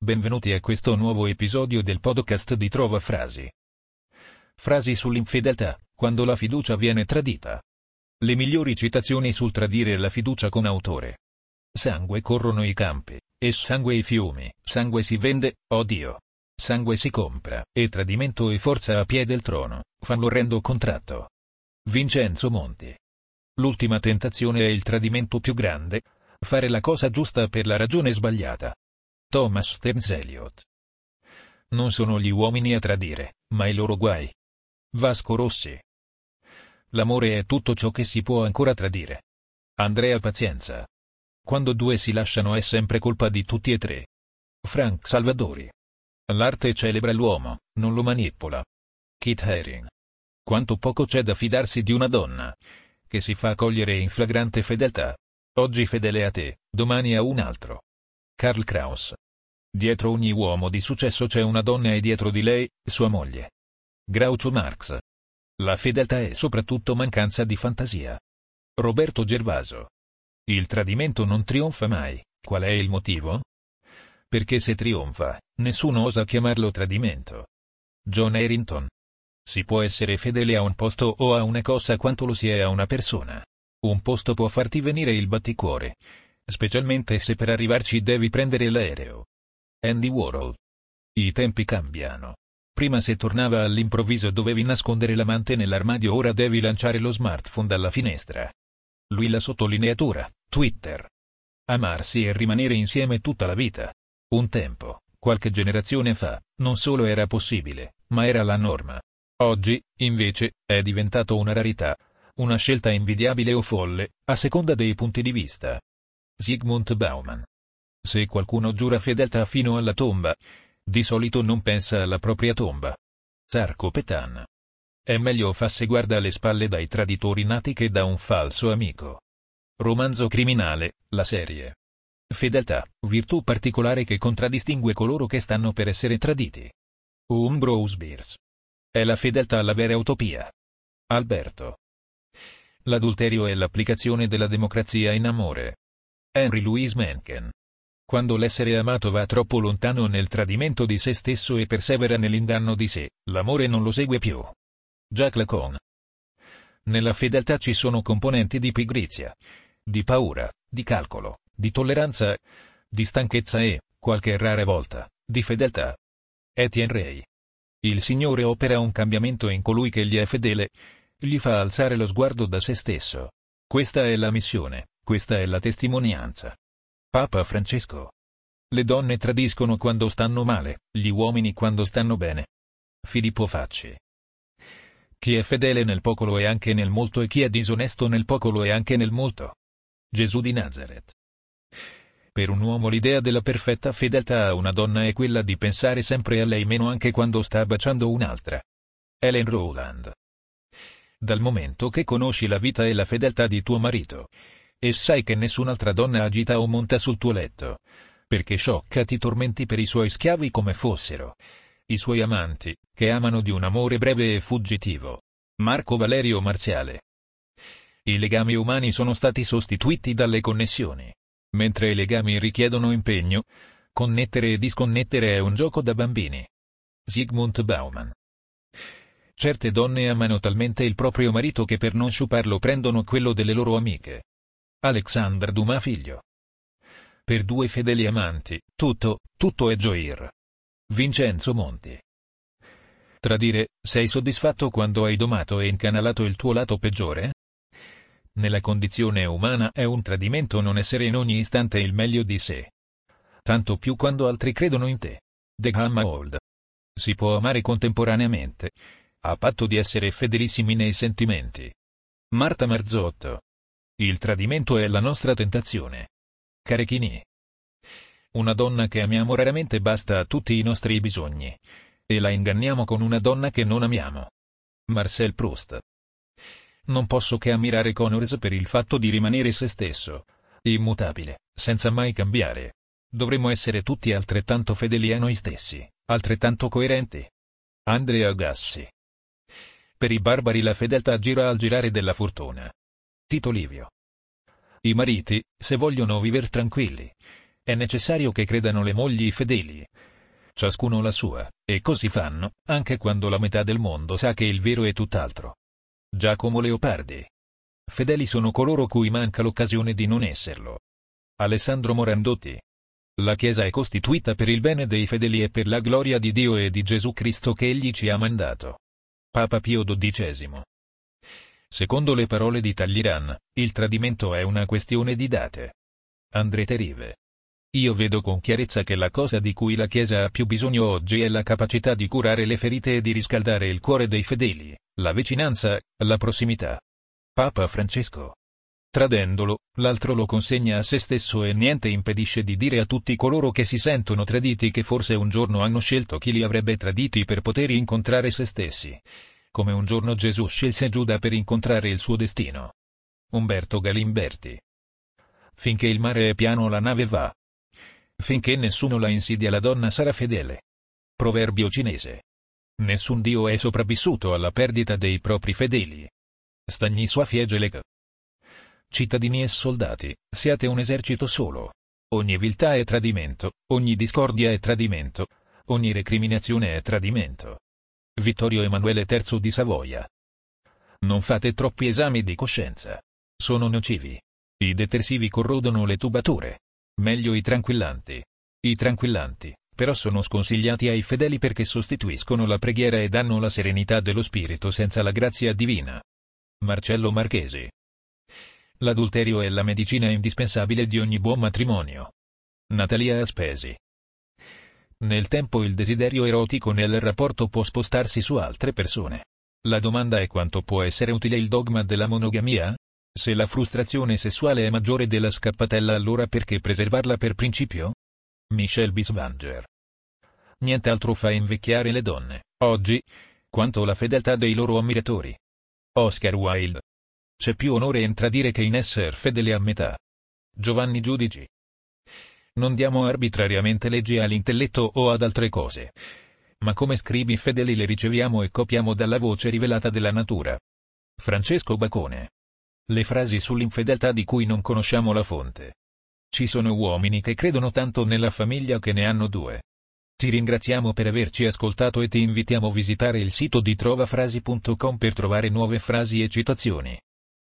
Benvenuti a questo nuovo episodio del podcast di Trova Frasi. Frasi sull'infedeltà, quando la fiducia viene tradita. Le migliori citazioni sul tradire la fiducia con autore. Sangue corrono i campi, e sangue i fiumi, sangue si vende, oh Dio. Sangue si compra, e tradimento e forza a piede del trono, fan l'orrendo contratto. Vincenzo Monti. L'ultima tentazione è il tradimento più grande, fare la cosa giusta per la ragione sbagliata. Thomas Stearns Eliot. Non sono gli uomini a tradire, ma i loro guai. Vasco Rossi. L'amore è tutto ciò che si può ancora tradire. Andrea Pazienza. Quando due si lasciano è sempre colpa di tutti e tre. Frank Salvadori. L'arte celebra l'uomo, non lo manipola. Kit Haring. Quanto poco c'è da fidarsi di una donna, che si fa cogliere in flagrante fedeltà. Oggi fedele a te, domani a un altro. Karl Kraus. Dietro ogni uomo di successo c'è una donna e dietro di lei, sua moglie. Groucho Marx. La fedeltà è soprattutto mancanza di fantasia. Roberto Gervaso. Il tradimento non trionfa mai, qual è il motivo? Perché se trionfa, nessuno osa chiamarlo tradimento. John Harrington. Si può essere fedele a un posto o a una cosa quanto lo si è a una persona. Un posto può farti venire il batticuore, specialmente se per arrivarci devi prendere l'aereo. Andy Warhol. I tempi cambiano. Prima se tornava all'improvviso dovevi nascondere l'amante nell'armadio ora devi lanciare lo smartphone dalla finestra. Lui la sottolineatura, Twitter. Amarsi e rimanere insieme tutta la vita. Un tempo, qualche generazione fa, non solo era possibile, ma era la norma. Oggi, invece, è diventato una rarità, una scelta invidiabile o folle, a seconda dei punti di vista. Zygmunt Bauman. Se qualcuno giura fedeltà fino alla tomba, di solito non pensa alla propria tomba. Sarko Petan. È meglio farsi guarda alle spalle dai traditori nati che da un falso amico. Romanzo criminale, la serie. Fedeltà, virtù particolare che contraddistingue coloro che stanno per essere traditi. Umbrose Beers. È la fedeltà alla vera utopia. Alberto. L'adulterio è l'applicazione della democrazia in amore. Henry Louis Mencken. Quando l'essere amato va troppo lontano nel tradimento di se stesso e persevera nell'inganno di sé, l'amore non lo segue più. Jack Lacan. Nella fedeltà ci sono componenti di pigrizia, di paura, di calcolo, di tolleranza, di stanchezza e, qualche rara volta, di fedeltà. Etienne Ray. Il Signore opera un cambiamento in colui che gli è fedele, gli fa alzare lo sguardo da se stesso. Questa è la missione, questa è la testimonianza. Papa Francesco. Le donne tradiscono quando stanno male, gli uomini quando stanno bene. Filippo Facci. Chi è fedele nel poco lo è anche nel molto e chi è disonesto nel poco lo è anche nel molto. Gesù di Nazareth. Per un uomo l'idea della perfetta fedeltà a una donna è quella di pensare sempre a lei meno anche quando sta baciando un'altra. Ellen Rowland. Dal momento che conosci la vita e la fedeltà di tuo marito, e sai che nessun'altra donna agita o monta sul tuo letto, perché sciocca ti tormenti per i suoi schiavi come fossero i suoi amanti, che amano di un amore breve e fuggitivo. Marco Valerio Marziale. I legami umani sono stati sostituiti dalle connessioni. Mentre i legami richiedono impegno, connettere e disconnettere è un gioco da bambini. Zygmunt Bauman. Certe donne amano talmente il proprio marito che per non sciuparlo prendono quello delle loro amiche. Alexander Dumas figlio. Per due fedeli amanti, tutto, tutto è gioir. Vincenzo Monti. Tradire, sei soddisfatto quando hai domato e incanalato il tuo lato peggiore? Nella condizione umana è un tradimento non essere in ogni istante il meglio di sé. Tanto più quando altri credono in te. The Gamma Old. Si può amare contemporaneamente, a patto di essere fedelissimi nei sentimenti. Marta Marzotto. Il tradimento è la nostra tentazione. Carechini. Una donna che amiamo raramente basta a tutti i nostri bisogni. E la inganniamo con una donna che non amiamo. Marcel Proust. Non posso che ammirare Connors per il fatto di rimanere se stesso. Immutabile, senza mai cambiare. Dovremmo essere tutti altrettanto fedeli a noi stessi, altrettanto coerenti. Andrea Gassi. Per i barbari la fedeltà gira al girare della fortuna. Tito Livio. I mariti, se vogliono vivere tranquilli, è necessario che credano le mogli fedeli, ciascuno la sua, e così fanno, anche quando la metà del mondo sa che il vero è tutt'altro. Giacomo Leopardi. Fedeli sono coloro cui manca l'occasione di non esserlo. Alessandro Morandotti. La Chiesa è costituita per il bene dei fedeli e per la gloria di Dio e di Gesù Cristo che Egli ci ha mandato. Papa Pio XII. Secondo le parole di Tagliran, il tradimento è una questione di date. André Terive. Io vedo con chiarezza che la cosa di cui la Chiesa ha più bisogno oggi è la capacità di curare le ferite e di riscaldare il cuore dei fedeli, la vicinanza, la prossimità. Papa Francesco. Tradendolo, l'altro lo consegna a se stesso e niente impedisce di dire a tutti coloro che si sentono traditi che forse un giorno hanno scelto chi li avrebbe traditi per poter incontrare se stessi. Come un giorno Gesù scelse Giuda per incontrare il suo destino. Umberto Galimberti. Finché il mare è piano la nave va. Finché nessuno la insidia la donna sarà fedele. Proverbio cinese. Nessun dio è sopravvissuto alla perdita dei propri fedeli. Stagni sua fiegeleg. Cittadini e soldati, siate un esercito solo. Ogni viltà è tradimento, ogni discordia è tradimento, ogni recriminazione è tradimento. Vittorio Emanuele III di Savoia. Non fate troppi esami di coscienza. Sono nocivi. I detersivi corrodono le tubature. Meglio i tranquillanti. I tranquillanti, però sono sconsigliati ai fedeli perché sostituiscono la preghiera e danno la serenità dello spirito senza la grazia divina. Marcello Marchesi. L'adulterio è la medicina indispensabile di ogni buon matrimonio. Natalia Aspesi. Nel tempo il desiderio erotico nel rapporto può spostarsi su altre persone. La domanda è quanto può essere utile il dogma della monogamia? Se la frustrazione sessuale è maggiore della scappatella allora perché preservarla per principio? Michel Biswanger. Nient'altro fa invecchiare le donne, oggi, quanto la fedeltà dei loro ammiratori. Oscar Wilde. C'è più onore in tradire che in essere fedele a metà. Giovanni Giudici. Non diamo arbitrariamente leggi all'intelletto o ad altre cose. Ma come scribi fedeli le riceviamo e copiamo dalla voce rivelata della natura. Francesco Bacone. Le frasi sull'infedeltà di cui non conosciamo la fonte. Ci sono uomini che credono tanto nella famiglia che ne hanno due. Ti ringraziamo per averci ascoltato e ti invitiamo a visitare il sito di trovafrasi.com per trovare nuove frasi e citazioni.